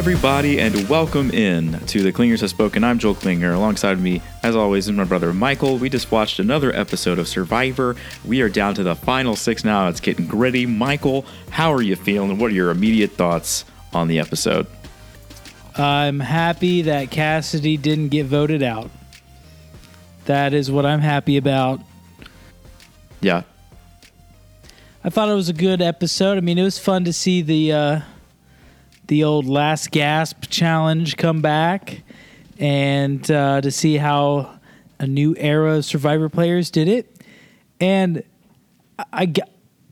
Everybody, and welcome in to the Clingers Have Spoken. I'm Joel Klinger. Alongside me, as always, is my brother Michael. We just watched another episode of Survivor. We are down to the final six now. It's getting gritty. Michael, how are you feeling? What are your immediate thoughts on the episode? I'm happy that Cassidy didn't get voted out. That is what I'm happy about. Yeah. I thought it was a good episode. I mean, it was fun to see the uh, the old last gasp challenge come back, and uh, to see how a new era of Survivor players did it. And I,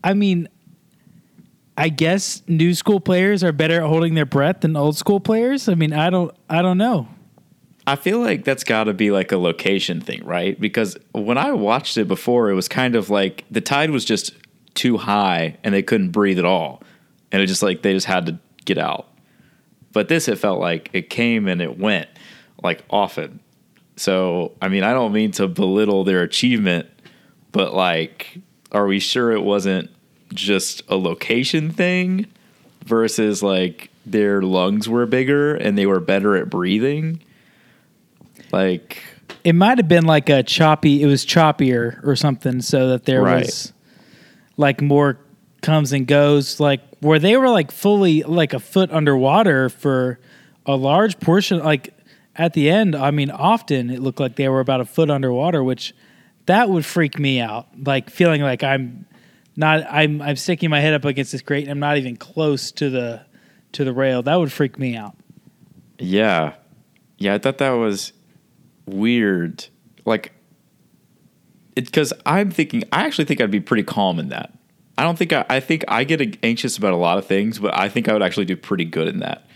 I, mean, I guess new school players are better at holding their breath than old school players. I mean, I don't, I don't know. I feel like that's got to be like a location thing, right? Because when I watched it before, it was kind of like the tide was just too high and they couldn't breathe at all. And it just like they just had to get out. But this, it felt like it came and it went like often. So, I mean, I don't mean to belittle their achievement, but like, are we sure it wasn't just a location thing versus like their lungs were bigger and they were better at breathing? Like, It might have been like a choppy. It was choppier or something, so that there Right. was like more comes and goes. Like where they were like fully like a foot underwater for a large portion. Like at the end, I mean, often it looked like they were about a foot underwater, which that would freak me out. Like feeling like I'm not. I'm I'm sticking my head up against this grate. and I'm not even close to the to the rail. That would freak me out. Yeah. Yeah, I thought that was weird. Like it because I'm thinking I actually think I'd be pretty calm in that. I don't think I, I think I get anxious about a lot of things, but I think I would actually do pretty good in that.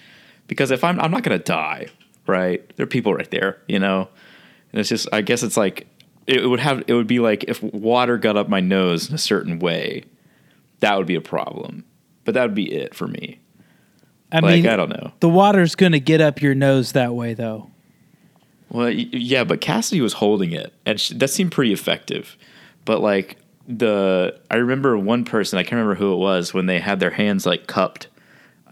Because if I'm I'm not gonna die, right? There are people right there, you know? And it's just I guess it's like it would have it would be like if water got up my nose in a certain way, that would be a problem. But that would be it for me. I like mean, I don't know. the water's going to get up your nose that way, though. Well, yeah, but Cassidy was holding it, and sh that seemed pretty effective. But like the, I remember one person, I can't remember who it was, when they had their hands like cupped.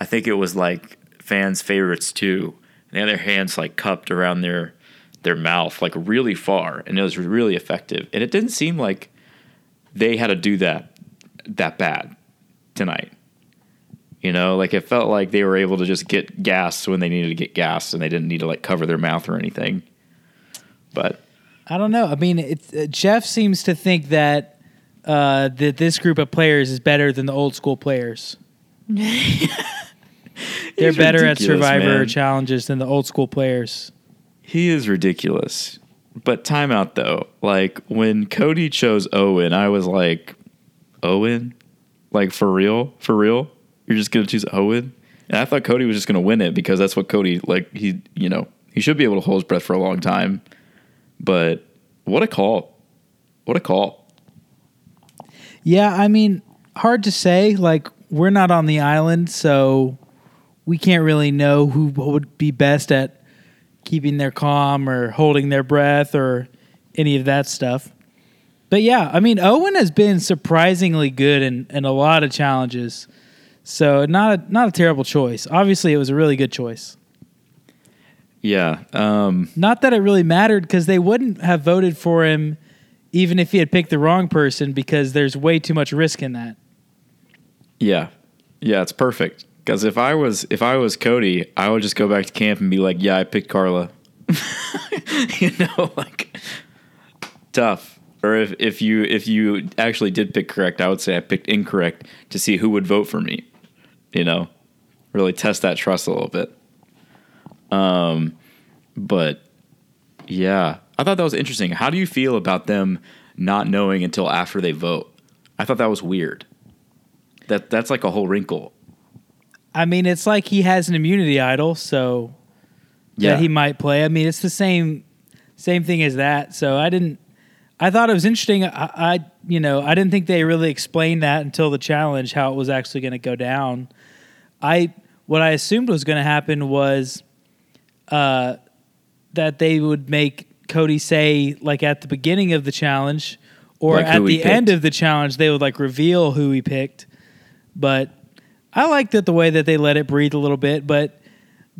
I think it was like fans' favorites too, and they had their hands like cupped around their their mouth, like really far, and it was really effective. And it didn't seem like they had to do that that bad tonight. You know, like it felt like they were able to just get gas when they needed to get gas, and they didn't need to like cover their mouth or anything. But I don't know. I mean, uh, Jeff seems to think that uh, that this group of players is better than the old school players. They're He's better at ridiculous, Survivor man. challenges than the old school players. He is ridiculous. But timeout though, like when Cody chose Owen, I was like, Owen, like for real, for real, you're just gonna choose Owen? And I thought Cody was just gonna win it because that's what Cody like. He, you know, he should be able to hold his breath for a long time. But what a call! What a call! Yeah, I mean, hard to say. Like, we're not on the island, so we can't really know who would be best at keeping their calm or holding their breath or any of that stuff. But yeah, I mean, Owen has been surprisingly good in, in a lot of challenges. So not a, not a terrible choice. Obviously, it was a really good choice. Yeah, um, Not that it really mattered because they wouldn't have voted for him even if he had picked the wrong person because there's way too much risk in that. yeah, yeah. It's perfect because if I was if I was Cody, I would just go back to camp and be like, "Yeah, I picked Karla." you know, like tough. Or if, if you if you actually did pick correct, I would say I picked incorrect to see who would vote for me. You know, really test that trust a little bit. Um, but yeah, I thought that was interesting. How do you feel about them not knowing until after they vote? I thought that was weird. That that's like a whole wrinkle. I mean, it's like he has an immunity idol, so Yeah, that he might play. I mean, it's the same same thing as that. So I didn't. I thought it was interesting. I, I you know I didn't think they really explained that until the challenge how it was actually going to go down. I what I assumed was going to happen was uh, that they would make Cody say like at the beginning of the challenge or Like at the end of the challenge they would like reveal who he picked. But I like that the way that they let it breathe a little bit. But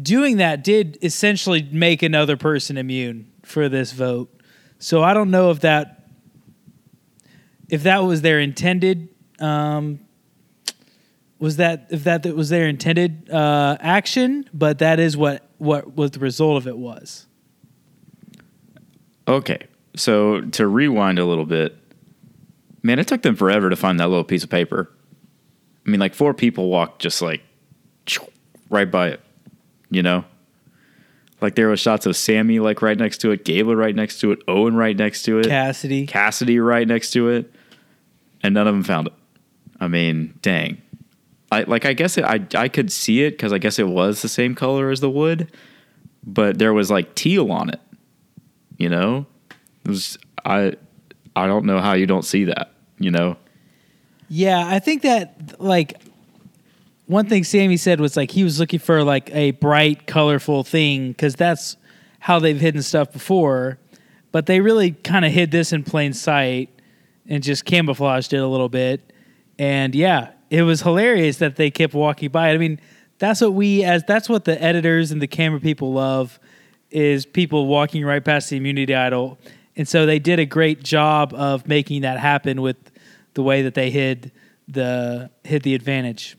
doing that did essentially make another person immune for this vote. So I don't know if that if that was their intended um, was that if that was their intended uh, action, but that is what what what the result of it was. Okay, so to rewind a little bit, man, it took them forever to find that little piece of paper. I mean, like four people walked just like right by it, you know. Like there were shots of Sami like right next to it, Gabler right next to it, Owen right next to it, Cassidy, Cassidy right next to it, and none of them found it. I mean, dang. I like. I guess it, I I could see it because I guess it was the same color as the wood, but there was like teal on it. You know, was I. I don't know how you don't see that. You know. Yeah, I think that like one thing Sami said was like he was looking for like a bright, colorful thing because that's how they've hidden stuff before. But they really kind of hid this in plain sight and just camouflaged it a little bit. And yeah, it was hilarious that they kept walking by. I mean, that's what we as that's what the editors and the camera people love is people walking right past the immunity idol. And so they did a great job of making that happen with the way that they hid the hid the advantage.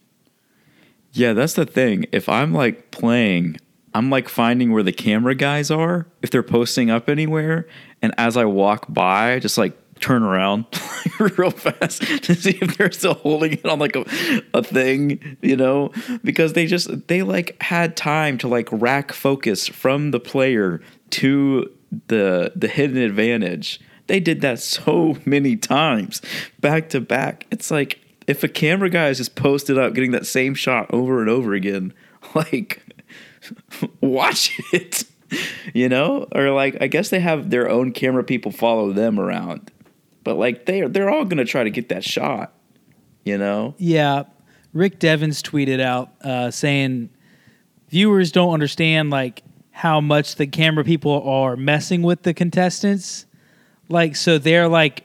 Yeah, that's the thing. If I'm like playing, I'm like finding where the camera guys are, if they're posting up anywhere, and as I walk by, just like turn around real fast to see if they're still holding it on like a, a thing, you know, because they just they like had time to like rack focus from the player to the the hidden advantage. They did that so many times back to back. It's like if a camera guy is just posted up getting that same shot over and over again, like watch it. You know? Or like I guess they have their own camera people follow them around but like they are, they're all gonna try to get that shot, you know. Yeah, Rick Devens tweeted out uh, saying viewers don't understand like how much the camera people are messing with the contestants. Like so, they're like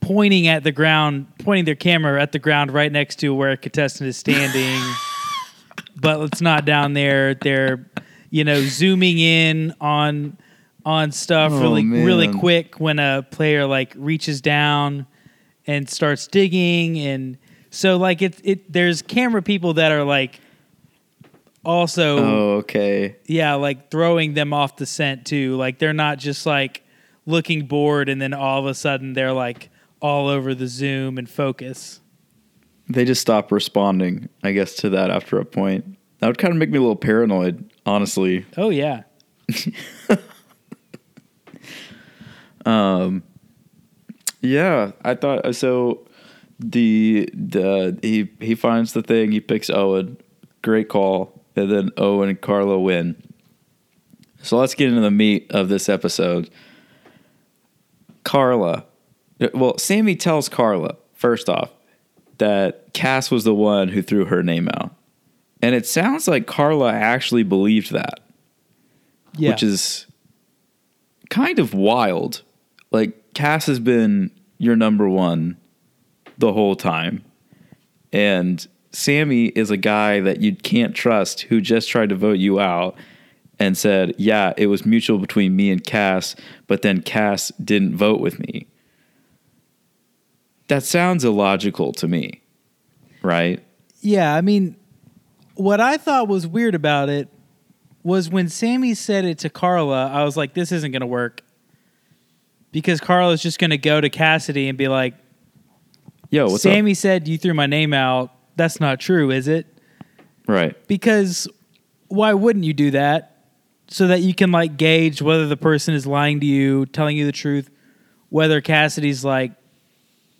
pointing at the ground, pointing their camera at the ground right next to where a contestant is standing, but it's not down there. They're you know zooming in on on stuff Oh, really really quick when a player like reaches down and starts digging and so like it it there's camera people that are like also Oh, okay. yeah like throwing them off the scent too like they're not just like looking bored and then all of a sudden they're like all over the zoom and focus They just stop responding, I guess, to that after a point. That would kind of make me a little paranoid, honestly. oh yeah Um, yeah, I thought uh, so. The the he he finds the thing. He picks Owen. Great call, and then Owen and Karla win. So let's get into the meat of this episode. Karla, uh, well, Sami tells Karla first off that Cass was the one who threw her name out, and it sounds like Karla actually believed that yeah which is kind of wild. Like Cass has been your number one the whole time, and Sami is a guy that you can't trust who just tried to vote you out and said, "Yeah, it was mutual between me and Cass, but then Cass didn't vote with me." That sounds illogical to me, right? Yeah, I mean, what I thought was weird about it was when Sami said it to Karla, I was like, this isn't going to work. Because Karla's just going to go to Cassidy and be like, Yo, what's Sami said you threw my name out. That's not true, is it? Right. Because why wouldn't you do that? So that you can like gauge whether the person is lying to you, telling you the truth, whether Cassidy's like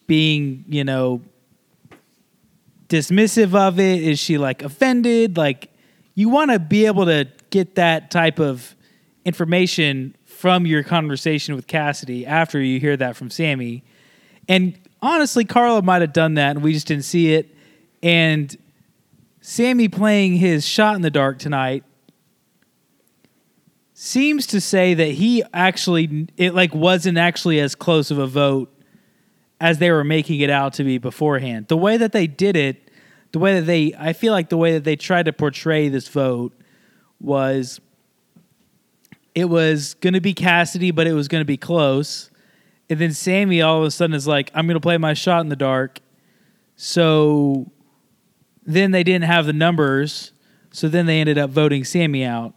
being, you know, dismissive of it. Is she like offended? Like, you want to be able to get that type of information from your conversation with Cassidy after you hear that from Sami. And honestly, Karla might have done that and we just didn't see it. And Sami playing his shot in the dark tonight seems to say that he actually it like wasn't actually as close of a vote as they were making it out to be beforehand. The way that they did it, the way that they I feel like the way that they tried to portray this vote was it was going to be Cassidy, but it was going to be close. And then Sami all of a sudden is like, I'm going to play my shot in the dark. So then they didn't have the numbers. So then they ended up voting Sami out.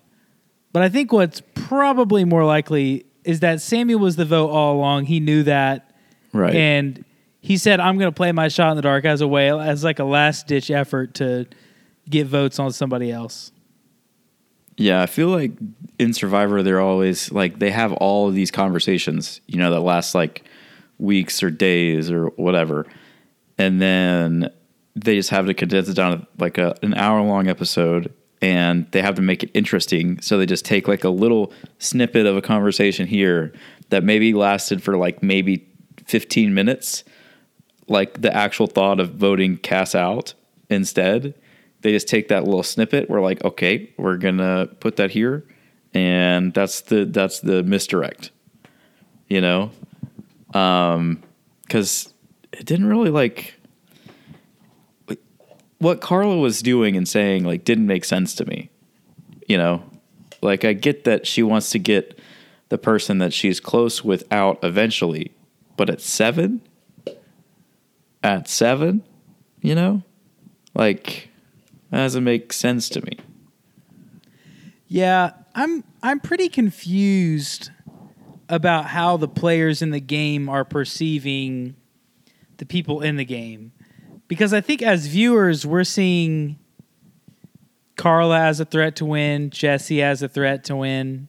But I think what's probably more likely is that Sami was the vote all along. He knew that. Right. And he said, I'm going to play my shot in the dark as a way, as like a last ditch effort to get votes on somebody else. Yeah, I feel like in Survivor they're always like they have all of these conversations, you know, that last like weeks or days or whatever. And then they just have to condense it down to like a, an hour long episode and they have to make it interesting. So they just take like a little snippet of a conversation here that maybe lasted for like maybe 15 minutes, like the actual thought of voting Cass out instead they just take that little snippet. We're like, okay, we're gonna put that here, and that's the that's the misdirect, you know, um, because it didn't really like what Karla was doing and saying like didn't make sense to me, you know, like I get that she wants to get the person that she's close with out eventually, but at seven, at seven, you know, like that doesn't make sense to me. Yeah, I'm I'm pretty confused about how the players in the game are perceiving the people in the game. Because I think as viewers we're seeing Karla as a threat to win, Jesse as a threat to win.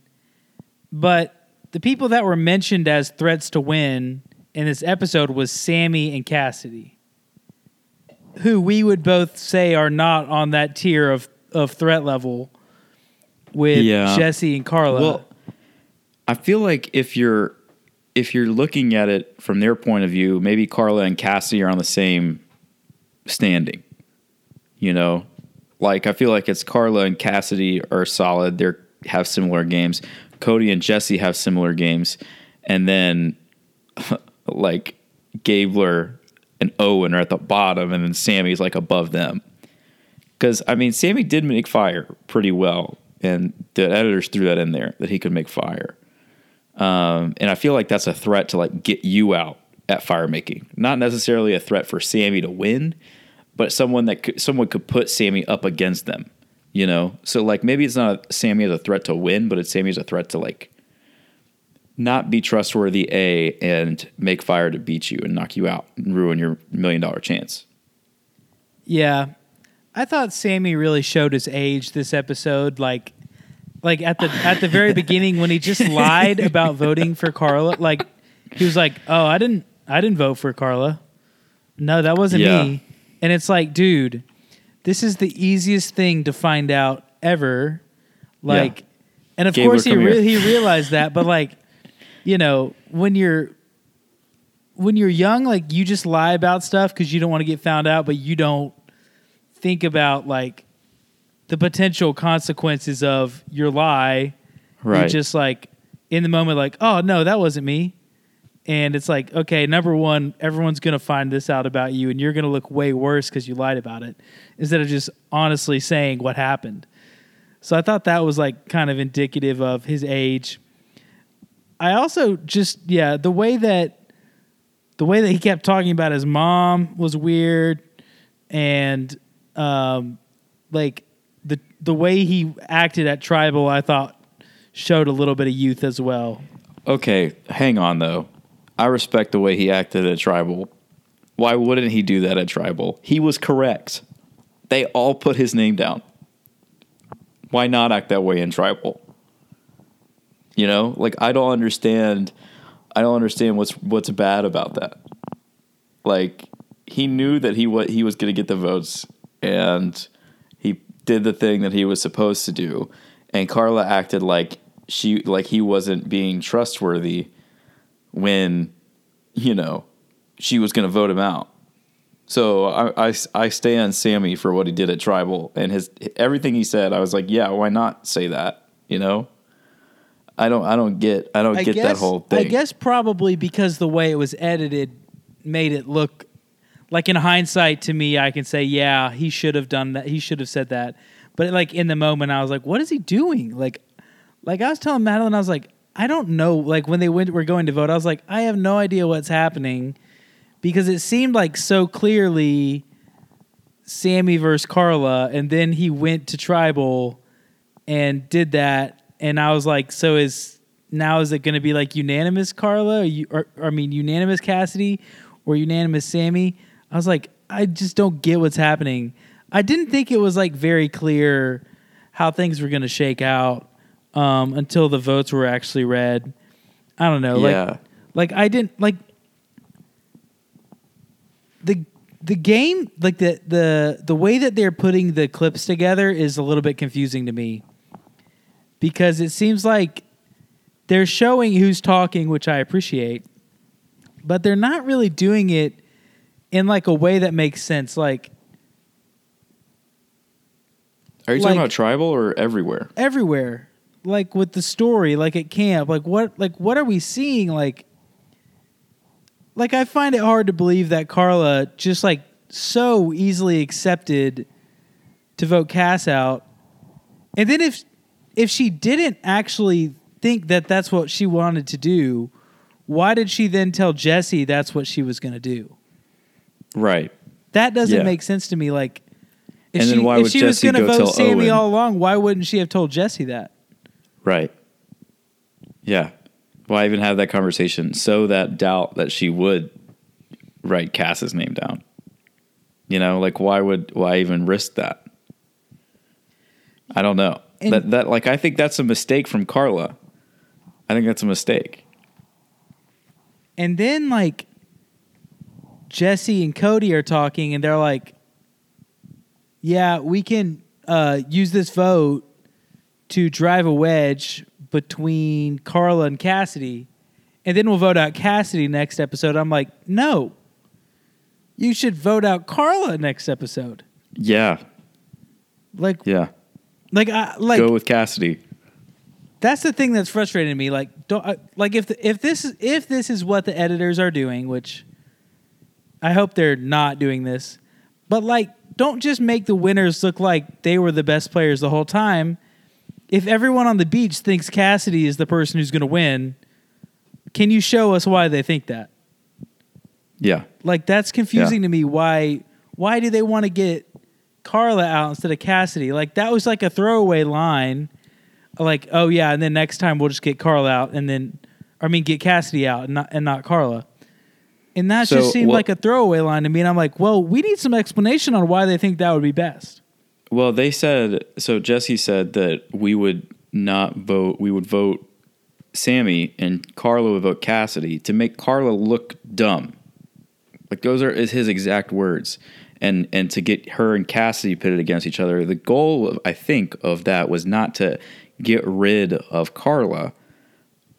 But the people that were mentioned as threats to win in this episode was Sami and Cassidy who we would both say are not on that tier of, of threat level with Yeah. Jesse and Karla. Well, I feel like if you're if you're looking at it from their point of view, maybe Karla and Cassie are on the same standing. You know, like I feel like it's Karla and Cassidy are solid. They have similar games. Cody and Jesse have similar games, and then like Gabler and Owen are at the bottom, and then Sami's like above them. Because I mean, Sami did make fire pretty well, and the editors threw that in there that he could make fire. Um, and I feel like that's a threat to like get you out at fire making, not necessarily a threat for Sami to win, but someone that could, someone could put Sami up against them. You know, so like maybe it's not Sami as a threat to win, but it's Sami as a threat to like not be trustworthy a and make fire to beat you and knock you out and ruin your million dollar chance. yeah. I thought Sami really showed his age this episode like like at the at the very beginning when he just lied about voting for Karla like he was like, "Oh, I didn't I didn't vote for Karla." No, that wasn't Yeah. me. And it's like, dude, this is the easiest thing to find out ever. Like, and of Gabler, course he come re- he realized that, but like, you know, when you're when you're young, like you just lie about stuff because you don't want to get found out, but you don't think about like the potential consequences of your lie. You're Right. just like in the moment, like, oh no, that wasn't me. And it's like, okay, number one, everyone's gonna find this out about you, and you're gonna look way worse because you lied about it, instead of just honestly saying what happened. So I thought that was like kind of indicative of his age. I also just yeah, the way that the way that he kept talking about his mom was weird, and um, like the the way he acted at tribal, I thought showed a little bit of youth as well. Okay, hang on though. I respect the way he acted at Tribal. Why wouldn't he do that at Tribal? He was correct. They all put his name down. Why not act that way in Tribal? You know, like I don't understand. I don't understand what's what's bad about that. Like he knew that he what he was going to get the votes, and he did the thing that he was supposed to do. And Karla acted like she like he wasn't being trustworthy when you know she was going to vote him out. So I, I, I stay on Sami for what he did at Tribal and his everything he said. I was like, yeah, why not say that? You know, I don't I don't get I don't I get guess, that whole thing. I guess probably because the way it was edited made it look like in hindsight to me I can say yeah he should have done that he should have said that But like in the moment, I was like, "What is he doing?" Like, like I was telling Madeline, I was like, "I don't know." Like when they went, were going to vote, I was like, "I have no idea what's happening," because it seemed like so clearly Sami versus Karla, and then he went to tribal and did that, and I was like, "So is now is it going to be like unanimous Karla, or, you, or, or I mean unanimous Cassidy, or unanimous Sami?" I was like, "I just don't get what's happening." I didn't think it was like very clear how things were going to shake out um, until the votes were actually read. I don't know, Yeah. like, like I didn't like the the game, like the the the way that they're putting the clips together is a little bit confusing to me because it seems like they're showing who's talking, which I appreciate, but they're not really doing it in like a way that makes sense. Like Are you Like- talking about tribal or everywhere? everywhere like with the story like at camp like what like what are we seeing like like i find it hard to believe that karla just like so easily accepted to vote cass out and then if if she didn't actually think that that's what she wanted to do why did she then tell jesse that's what she was going to do Right. that doesn't Yeah. make sense to me like if And then she, why if would she was Jesse gonna go vote tell sami Owen? all along why wouldn't she have told jesse that Right. Yeah. Why even have that conversation? So that doubt that she would write Cass's name down. You know, like why would why even risk that? I don't know. And- that that like I think that's a mistake from Karla. I think that's a mistake. And then like Jesse and Cody are talking and they're like, Yeah, we can uh, use this vote to drive a wedge between Karla and Cassidy. And then we'll vote out Cassidy next episode. I'm like, no. You should vote out Karla next episode. Yeah. Like Yeah. like I like Go with Cassidy. that's the thing that's frustrating me. Like, don't uh, like if the, if this is if this is what the editors are doing, which I hope they're not doing this, but like, don't just make the winners look like they were the best players the whole time. If everyone on the beach thinks Cassidy is the person who's going to win, can you show us why they think that? Yeah. Like, that's confusing to me. Why why do they want to get Karla out instead of Cassidy? Like, that was like a throwaway line like, oh yeah, and then next time we'll just get Karla out, and then, I mean, get Cassidy out, and not and not Karla. And that So, just seemed what- like a throwaway line to me. And I'm like, well, we need some explanation on why they think that would be best. Well, they said so. Jesse said that we would not vote. We would vote Sami, and Karla would vote Cassidy to make Karla look dumb. Like those are is his exact words, and and to get her and Cassidy pitted against each other. The goal, of, I think, of that was not to get rid of Karla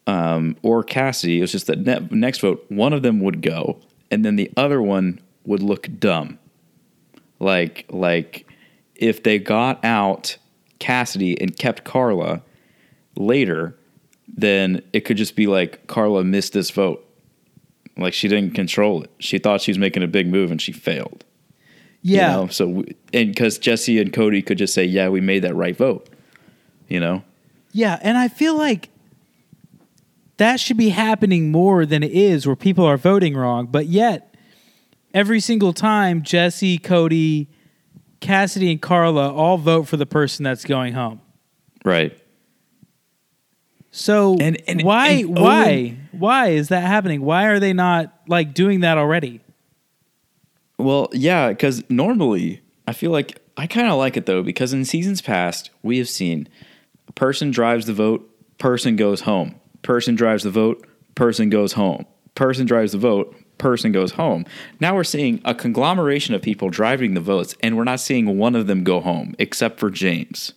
um, or Cassidy. It was just that ne- next vote, one of them would go, and then the other one would look dumb like like if they got out Cassidy and kept Karla later, then it could just be like Karla missed this vote. Like she didn't control it. She thought she was making a big move and she failed. you Yeah, know? So we, and because Jesse and Cody could just say, "Yeah, we made that right vote." You know. yeah, and I feel like that should be happening more than it is, where people are voting wrong. But yet, every single time, Jesse, Cody, Cassidy, and Karla all vote for the person that's going home. Right. So And- and- why and why why is that happening? Why are they not like doing that already? Well, yeah, because normally I feel like I kind of like it though because in seasons past we have seen a person drives the vote, person goes home, person drives the vote, person goes home, person drives the vote, person goes home. Now we're seeing a conglomeration of people driving the votes, and we're not seeing one of them go home except for James,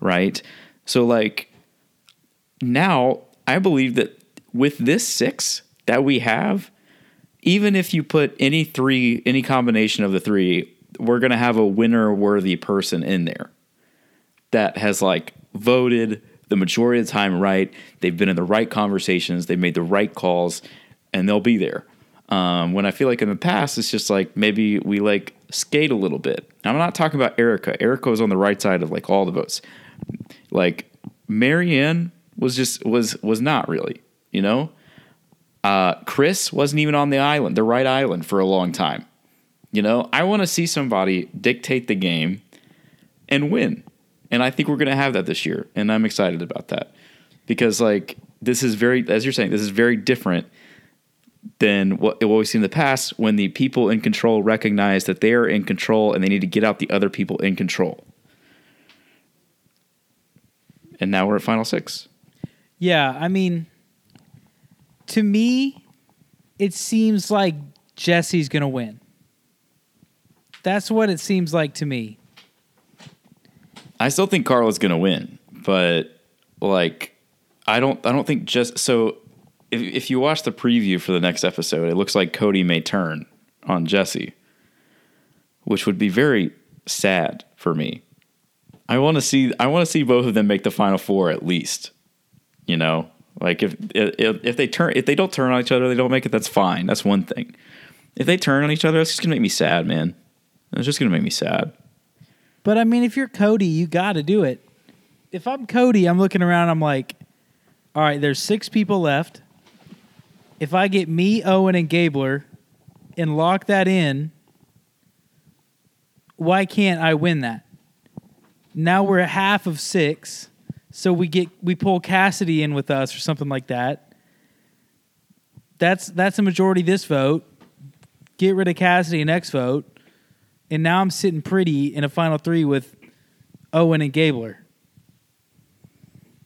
right? So like now I believe that with this six that we have, even if you put any three, any combination of the three, we're going to have a winner worthy person in there that has like voted the majority of the time right. They've been in the right conversations, they've made the right calls, and they'll be there. Um, when I feel like in the past, it's just like maybe we like skate a little bit. I'm not talking about Erica. Erica was on the right side of like all the votes. Like Maryanne was just was was not really, you know. Uh, Chris wasn't even on the island, the right island, for a long time. You know, I want to see somebody dictate the game and win, and I think we're going to have that this year, and I'm excited about that because like this is very, as you're saying, this is very different than what, what we've seen in the past when the people in control recognize that they are in control and they need to get out the other people in control. And now we're at final six. Yeah, I mean, to me, it seems like Jesse's going to win. That's what it seems like to me. I still think Karla's going to win, but like I don't I don't think just so if if you watch the preview for the next episode, it looks like Cody may turn on Jesse, which would be very sad for me. I want to see I want to see both of them make the final four at least. You know, like if if if they turn if they don't turn on each other, they don't make it. That's fine. That's one thing. If they turn on each other, it's just gonna make me sad, man. It's just gonna make me sad. But I mean, if you're Cody, you got to do it. If I'm Cody, I'm looking around. I'm like, all right, there's six people left. If I get me, Owen, and Gabler, and lock that in, why can't I win that? Now we're at half of six, so we get we pull Cassidy in with us or something like that. That's that's a majority this vote. Get rid of Cassidy next vote and now I'm sitting pretty in a final three with Owen and Gabler.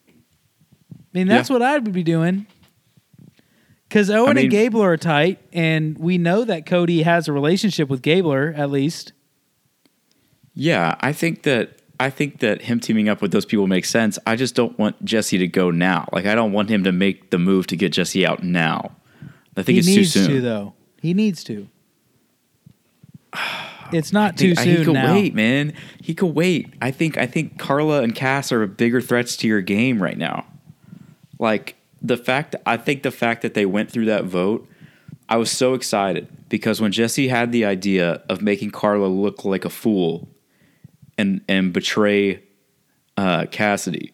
I mean, that's Yeah. what I would be doing. Because Owen mean- and Gabler are tight, and we know that Cody has a relationship with Gabler, at least. Yeah, I think that I think that him teaming up with those people makes sense. I just don't want Jesse to go now. Like I don't want him to make the move to get Jesse out now. I think he it's too soon. to, though. He needs to. It's not too soon he could now. wait, man. He could wait. I think I think Karla and Cass are bigger threats to your game right now. Like the fact I think the fact that they went through that vote, I was so excited because when Jesse had the idea of making Karla look like a fool and and betray uh, Cassidy,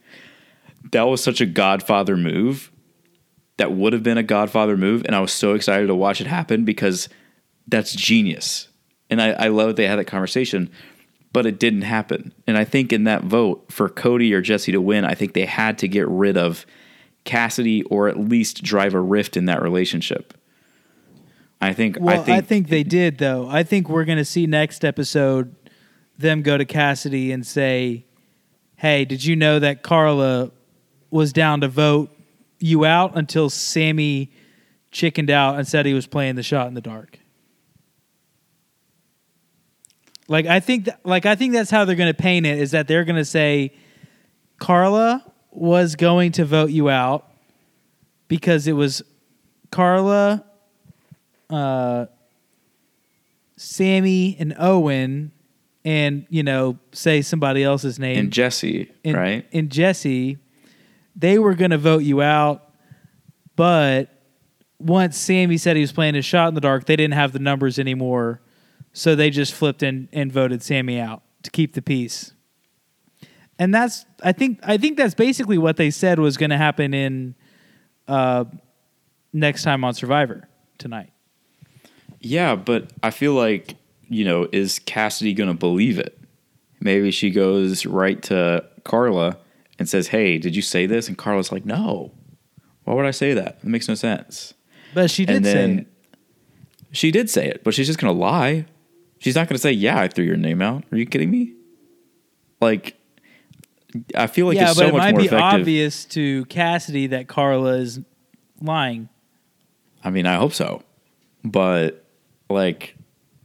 that was such a Godfather move. That would have been a Godfather move, and I was so excited to watch it happen because that's genius. And I, I love that they had that conversation, but it didn't happen. And I think in that vote for Cody or Jesse to win, I think they had to get rid of Cassidy or at least drive a rift in that relationship. I think Well, I think, they did, though. I think we're going to see next episode them go to Cassidy and say, "Hey, did you know that Karla was down to vote you out until Sami chickened out and said he was playing the shot in the dark?" Like I think, that, like I think that's how they're going to paint it. Is that they're going to say, Karla was going to vote you out because it was Karla, uh, Sami, and Owen, and you know, say somebody else's name and Jesse, and, right? and Jesse, they were going to vote you out, but once Sami said he was playing his shot in the dark, they didn't have the numbers anymore, so they just flipped and, and voted Sami out to keep the peace. And that's I think I think that's basically what they said was going to happen in uh, next time on Survivor tonight. Yeah, but I feel like, you know, is Cassidy going to believe it? Maybe she goes right to Karla and says, Hey, did you say this? And Karla's like, No. Why would I say that? It makes no sense. But she did and say it. she did say it, but she's just going to lie. She's not going to say, Yeah, I threw your name out. Are you kidding me? Like, I feel like yeah, it's so it much might be obvious to Cassidy that Karla is lying. I mean, I hope so. But like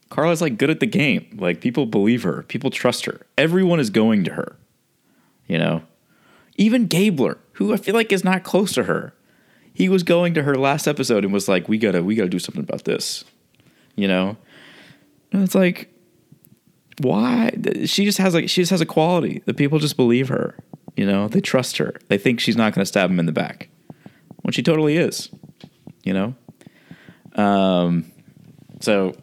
Karla's like good at the game. Like people believe her. People trust her. Everyone is going to her. You know? Even Gabler, who I feel like is not close to her. He was going to her last episode and was like, "We got to we got to do something about this." You know? And it's like why she just has like she just has a quality. The people just believe her. You know? They trust her. They think she's not going to stab him in the back. When she totally is. You know? Um, so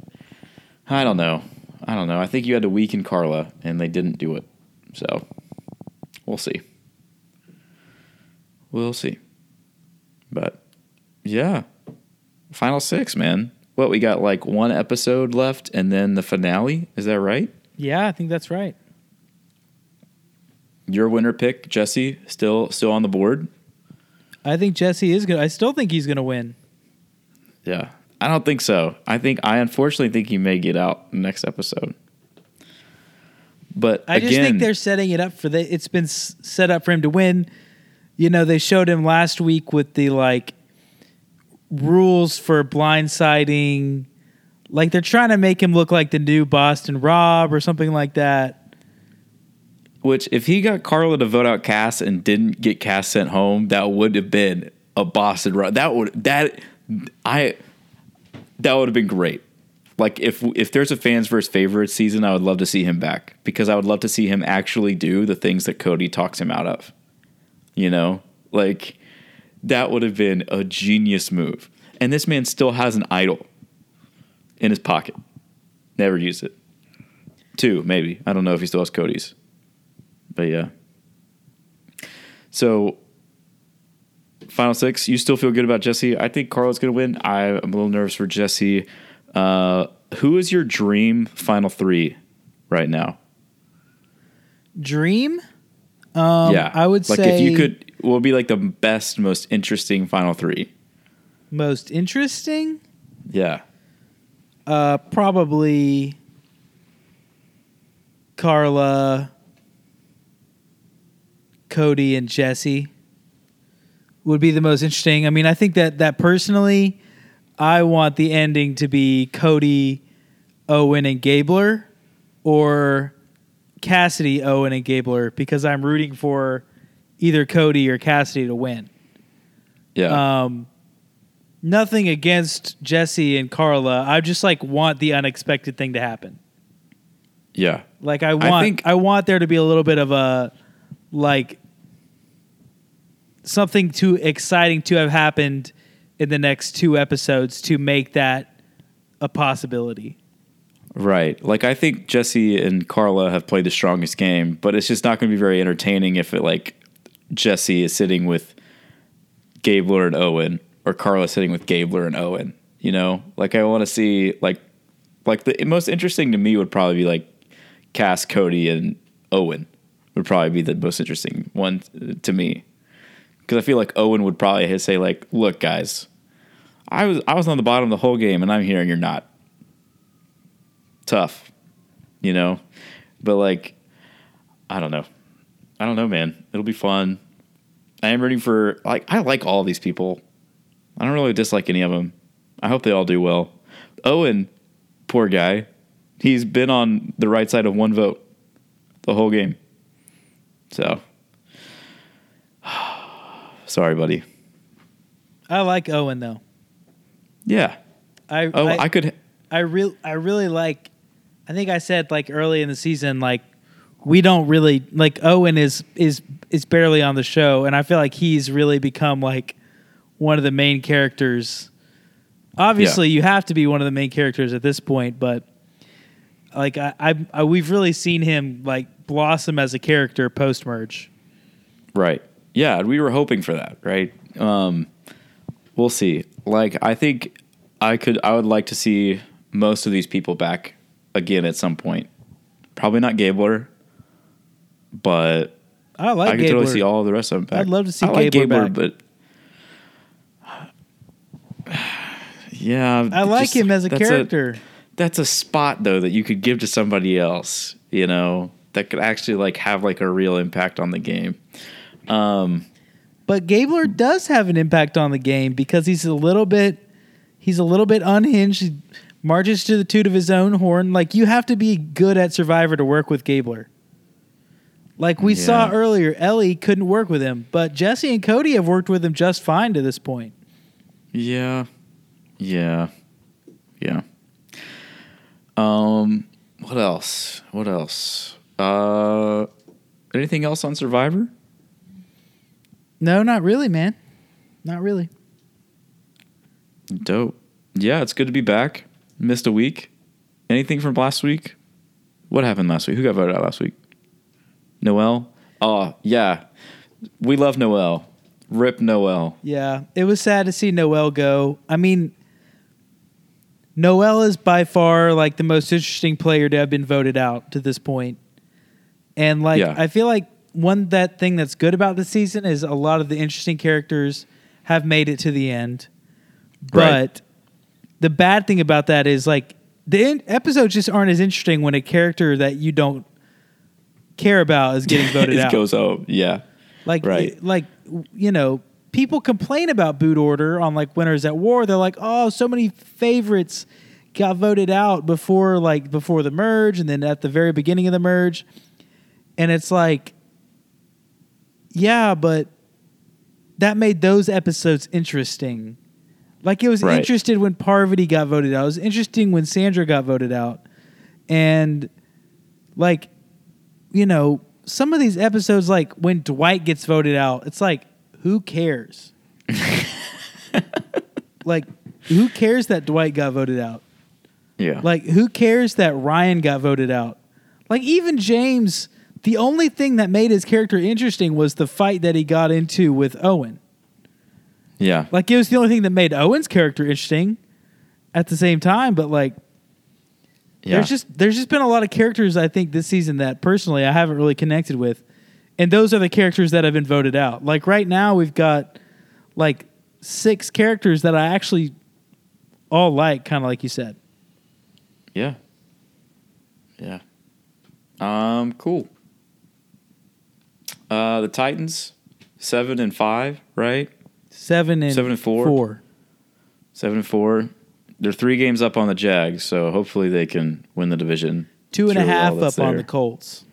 I don't know. I don't know. I think you had to weaken Karla, and they didn't do it. So we'll see. We'll see. But yeah, final six, man. What we got? Like one episode left, and then the finale. Is that right? Yeah, I think that's right. Your winner pick, Jesse, still still on the board. I think Jesse is good. I still think he's going to win. Yeah, I don't think so. I think I unfortunately think he may get out next episode. But I again, just think they're setting it up for the. It's been s- set up for him to win. You know, they showed him last week with the like rules for blindsiding. Like they're trying to make him look like the new Boston Rob or something like that. Which, if he got Karla to vote out Cass and didn't get Cass sent home, that would have been a Boston Rob. That would that I that would have been great. Like if if there's a fans versus favorite season, I would love to see him back because I would love to see him actually do the things that Cody talks him out of. You know, like that would have been a genius move. And this man still has an idol in his pocket. Never used it. Two, maybe. I don't know if he still has Cody's. But yeah. So final six, you still feel good about Jesse? I think Karla's gonna win. I'm a little nervous for Jesse. Uh, who is your dream final three right now? Dream. Um, yeah, I would like say if you could, what would be like the best, most interesting final three? most interesting. Yeah, Uh, probably Karla, Cody, and Jesse would be the most interesting. I mean, I think that that personally, I want the ending to be Cody, Owen, and Gabler, or Cassidy, Owen, and Gabler, because I'm rooting for either Cody or Cassidy to win. yeah, Um, nothing against Jesse and Karla. I just like want the unexpected thing to happen. yeah. Like I want, I, think- I want there to be a little bit of a like something too exciting to have happened in the next two episodes to make that a possibility. Right. Like I think Jesse and Karla have played the strongest game, but it's just not going to be very entertaining if it like Jesse is sitting with Gabler and Owen or Karla sitting with Gabler and Owen, you know? Like I want to see like like the most interesting to me would probably be like Cass, Cody and Owen would probably be the most interesting one to me. Cuz I feel like Owen would probably say like, "Look guys, I was I was on the bottom the whole game and I'm here and you're not." Tough, you know? But like, I don't know. I don't know, man. It'll be fun. I am rooting for, like, I like all these people. I don't really dislike any of them. I hope they all do well. Owen, poor guy, he's been on the right side of one vote the whole game. So, sorry, buddy. I like Owen though. Yeah. I Oh, I, I could. I real I really like I think I said like early in the season like we don't really like Owen is is is barely on the show and I feel like he's really become like one of the main characters. Obviously you have to be one of the main characters at this point, but like I, I, I we've really seen him like blossom as a character post merge. Right. Yeah, we were hoping for that, right? Um, we'll see. Like, I think I could, I would like to see most of these people back again at some point. Probably not Gabler, but I like I Gabler. totally see all the rest of them back. I'd love to see I like Gabler Gabler, but yeah, I like just- him as a that's character. that's a spot though that you could give to somebody else, you know, that could actually like have like a real impact on the game. Um, But Gabler does have an impact on the game because he's a little bit he's a little bit unhinged. He marches to the toot of his own horn. Like you have to be good at Survivor to work with Gabler. Like we saw earlier, Ellie couldn't work with him, but Jesse and Cody have worked with him just fine to this point. Yeah. Yeah. Yeah. Um what else? What else? Uh anything else on Survivor? No, not really, man. Not really. Dope. Yeah, it's good to be back. Missed a week. Anything from last week? What happened last week? Who got voted out last week? Noel. Oh yeah, we love Noel. Rip Noel. Yeah, it was sad to see Noel go. I mean, Noel is by far like the most interesting player to have been voted out to this point. And like Yeah. I feel like one that thing that's good about the season is a lot of the interesting characters have made it to the end. But Right. The bad thing about that is like the in- episodes just aren't as interesting when a character that you don't care about is getting voted out. it goes oh yeah. Like, Right. like you know, people complain about boot order on like Winners at War. They're like, oh, so many favorites got voted out before like before the merge, and then at the very beginning of the merge, and it's like, yeah, but that made those episodes interesting. Like it was Right. interested when Parvati got voted out. It was interesting when Sandra got voted out, and like you know, some of these episodes, like when Dwight gets voted out, it's like, who cares? like, who cares that Dwight got voted out? Yeah. Like, who cares that Ryan got voted out? Like, even James, the only thing that made his character interesting was the fight that he got into with Owen. Yeah. Like, it was the only thing that made Owen's character interesting at the same time, but like, yeah. there's just there's just been a lot of characters I think this season that personally I haven't really connected with, and those are the characters that have been voted out. Like right now we've got like six characters that I actually all like, kind of like you said. Yeah. Yeah. Um, cool. Uh, the Titans, seven and five, right? Seven and Seven and four? Four. Seven and four. They're three games up on the Jags, so hopefully they can win the division. Two and a half up that's on the Colts.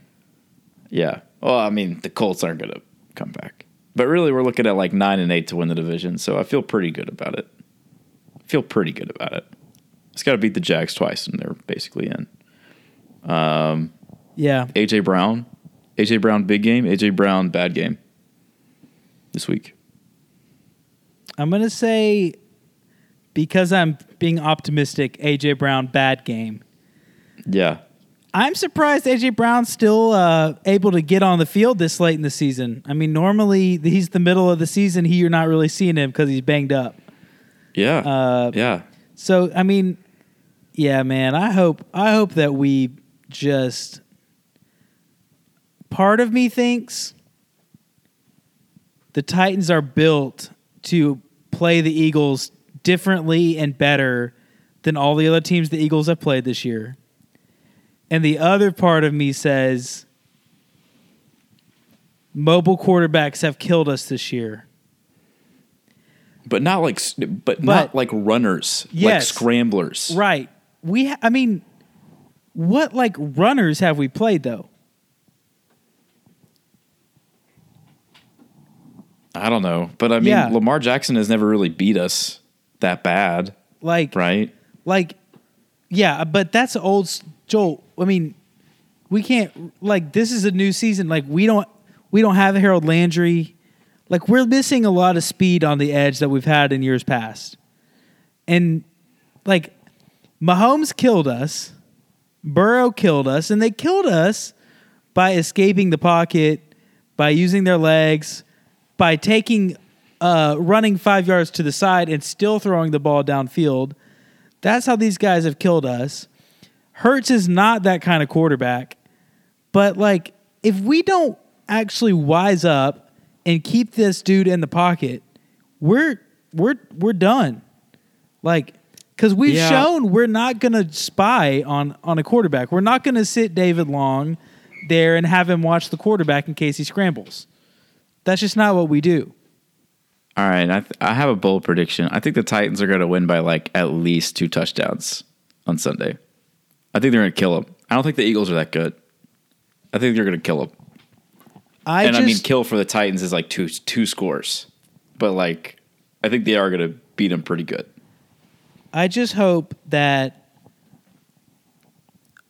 Yeah. Well, I mean, the Colts aren't going to come back, but really, we're looking at like nine and eight to win the division. So I feel pretty good about it. I feel pretty good about it. It's got to beat the Jags twice, and they're basically in. Um, yeah. AJ Brown, AJ Brown big game, AJ Brown bad game this week. I'm gonna say because I'm being optimistic, AJ Brown bad game. Yeah. I'm surprised AJ Brown's still uh, able to get on the field this late in the season. I mean, normally he's the middle of the season. He you're not really seeing him because he's banged up. Yeah. Uh, yeah. So I mean, yeah, man. I hope I hope that we just. Part of me thinks the Titans are built to play the Eagles differently and better than all the other teams the Eagles have played this year. And the other part of me says mobile quarterbacks have killed us this year. But not like, but, But- not like runners, like scramblers. Right. We ha- I mean what like runners have we played though? I don't know, but I mean, Yeah. Lamar Jackson has never really beat us that bad, Like right? like yeah, but that's old Joel. I mean, we can't like this is a new season. Like we don't we don't have Harold Landry. Like we're missing a lot of speed on the edge that we've had in years past. And like Mahomes killed us, Burrow killed us, and they killed us by escaping the pocket, by using their legs, by taking uh, running five yards to the side and still throwing the ball downfield. That's how these guys have killed us. Hurts is not that kind of quarterback. But like, if we don't actually wise up and keep this dude in the pocket, we're we're we're done. Like, because we've Yeah. shown we're not gonna spy on on a quarterback. We're not gonna sit David Long there and have him watch the quarterback in case he scrambles. That's just not what we do. All right, I, th- I have a bold prediction. I think the Titans are going to win by like at least two touchdowns on Sunday. I think they're going to kill them. I don't think the Eagles are that good. I think they're going to kill them. I and just I mean, kill for the Titans is like two two scores, but like I think they are going to beat them pretty good. I just hope that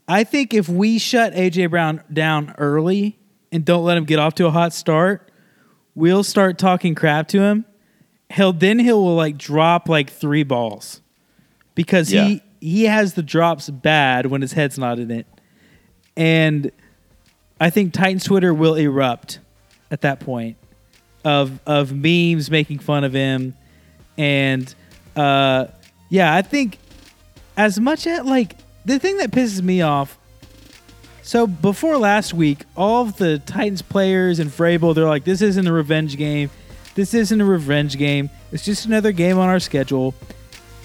I think if we shut AJ Brown down early and don't let him get off to a hot start, we'll start talking crap to him. He'll then he'll will like drop like three balls because Yeah. he he has the drops bad when his head's not in it. and I think Titans Twitter will erupt at that point of of memes making fun of him, and uh, yeah, I think as much as like the thing that pisses me off. So before last week, all of the Titans players and Vrabel, they're like, "This isn't a revenge game. This isn't a revenge game. It's just another game on our schedule."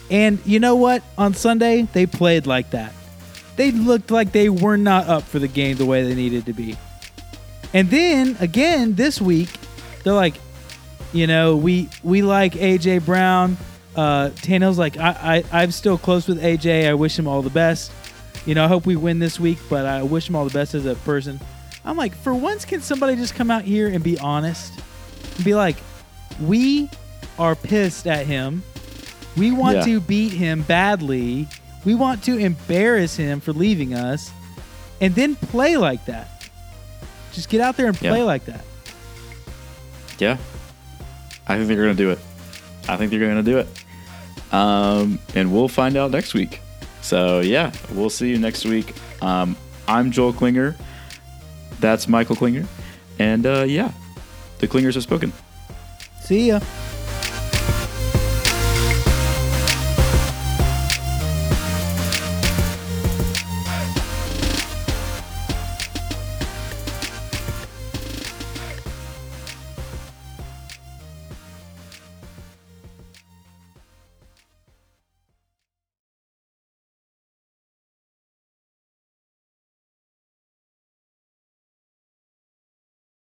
And you know what? On Sunday, they played like that. They looked like they were not up for the game the way they needed to be. And then again this week, they're like, you know, we we like AJ Brown. Uh, Tannehill's like, I, I I'm still close with AJ. I wish him all the best. You know, I hope we win this week, but I wish him all the best as a person. I'm like, for once, can somebody just come out here and be honest? And be like, we are pissed at him. We want Yeah. to beat him badly. We want to embarrass him for leaving us and then play like that. Just get out there and play Yeah. like that. Yeah. I think they're going to do it. I think they're going to do it. Um, and we'll find out next week. So, yeah, we'll see you next week. Um, I'm Joel Klinger. That's Michael Klinger. And uh, yeah, the Klingers have spoken. See ya.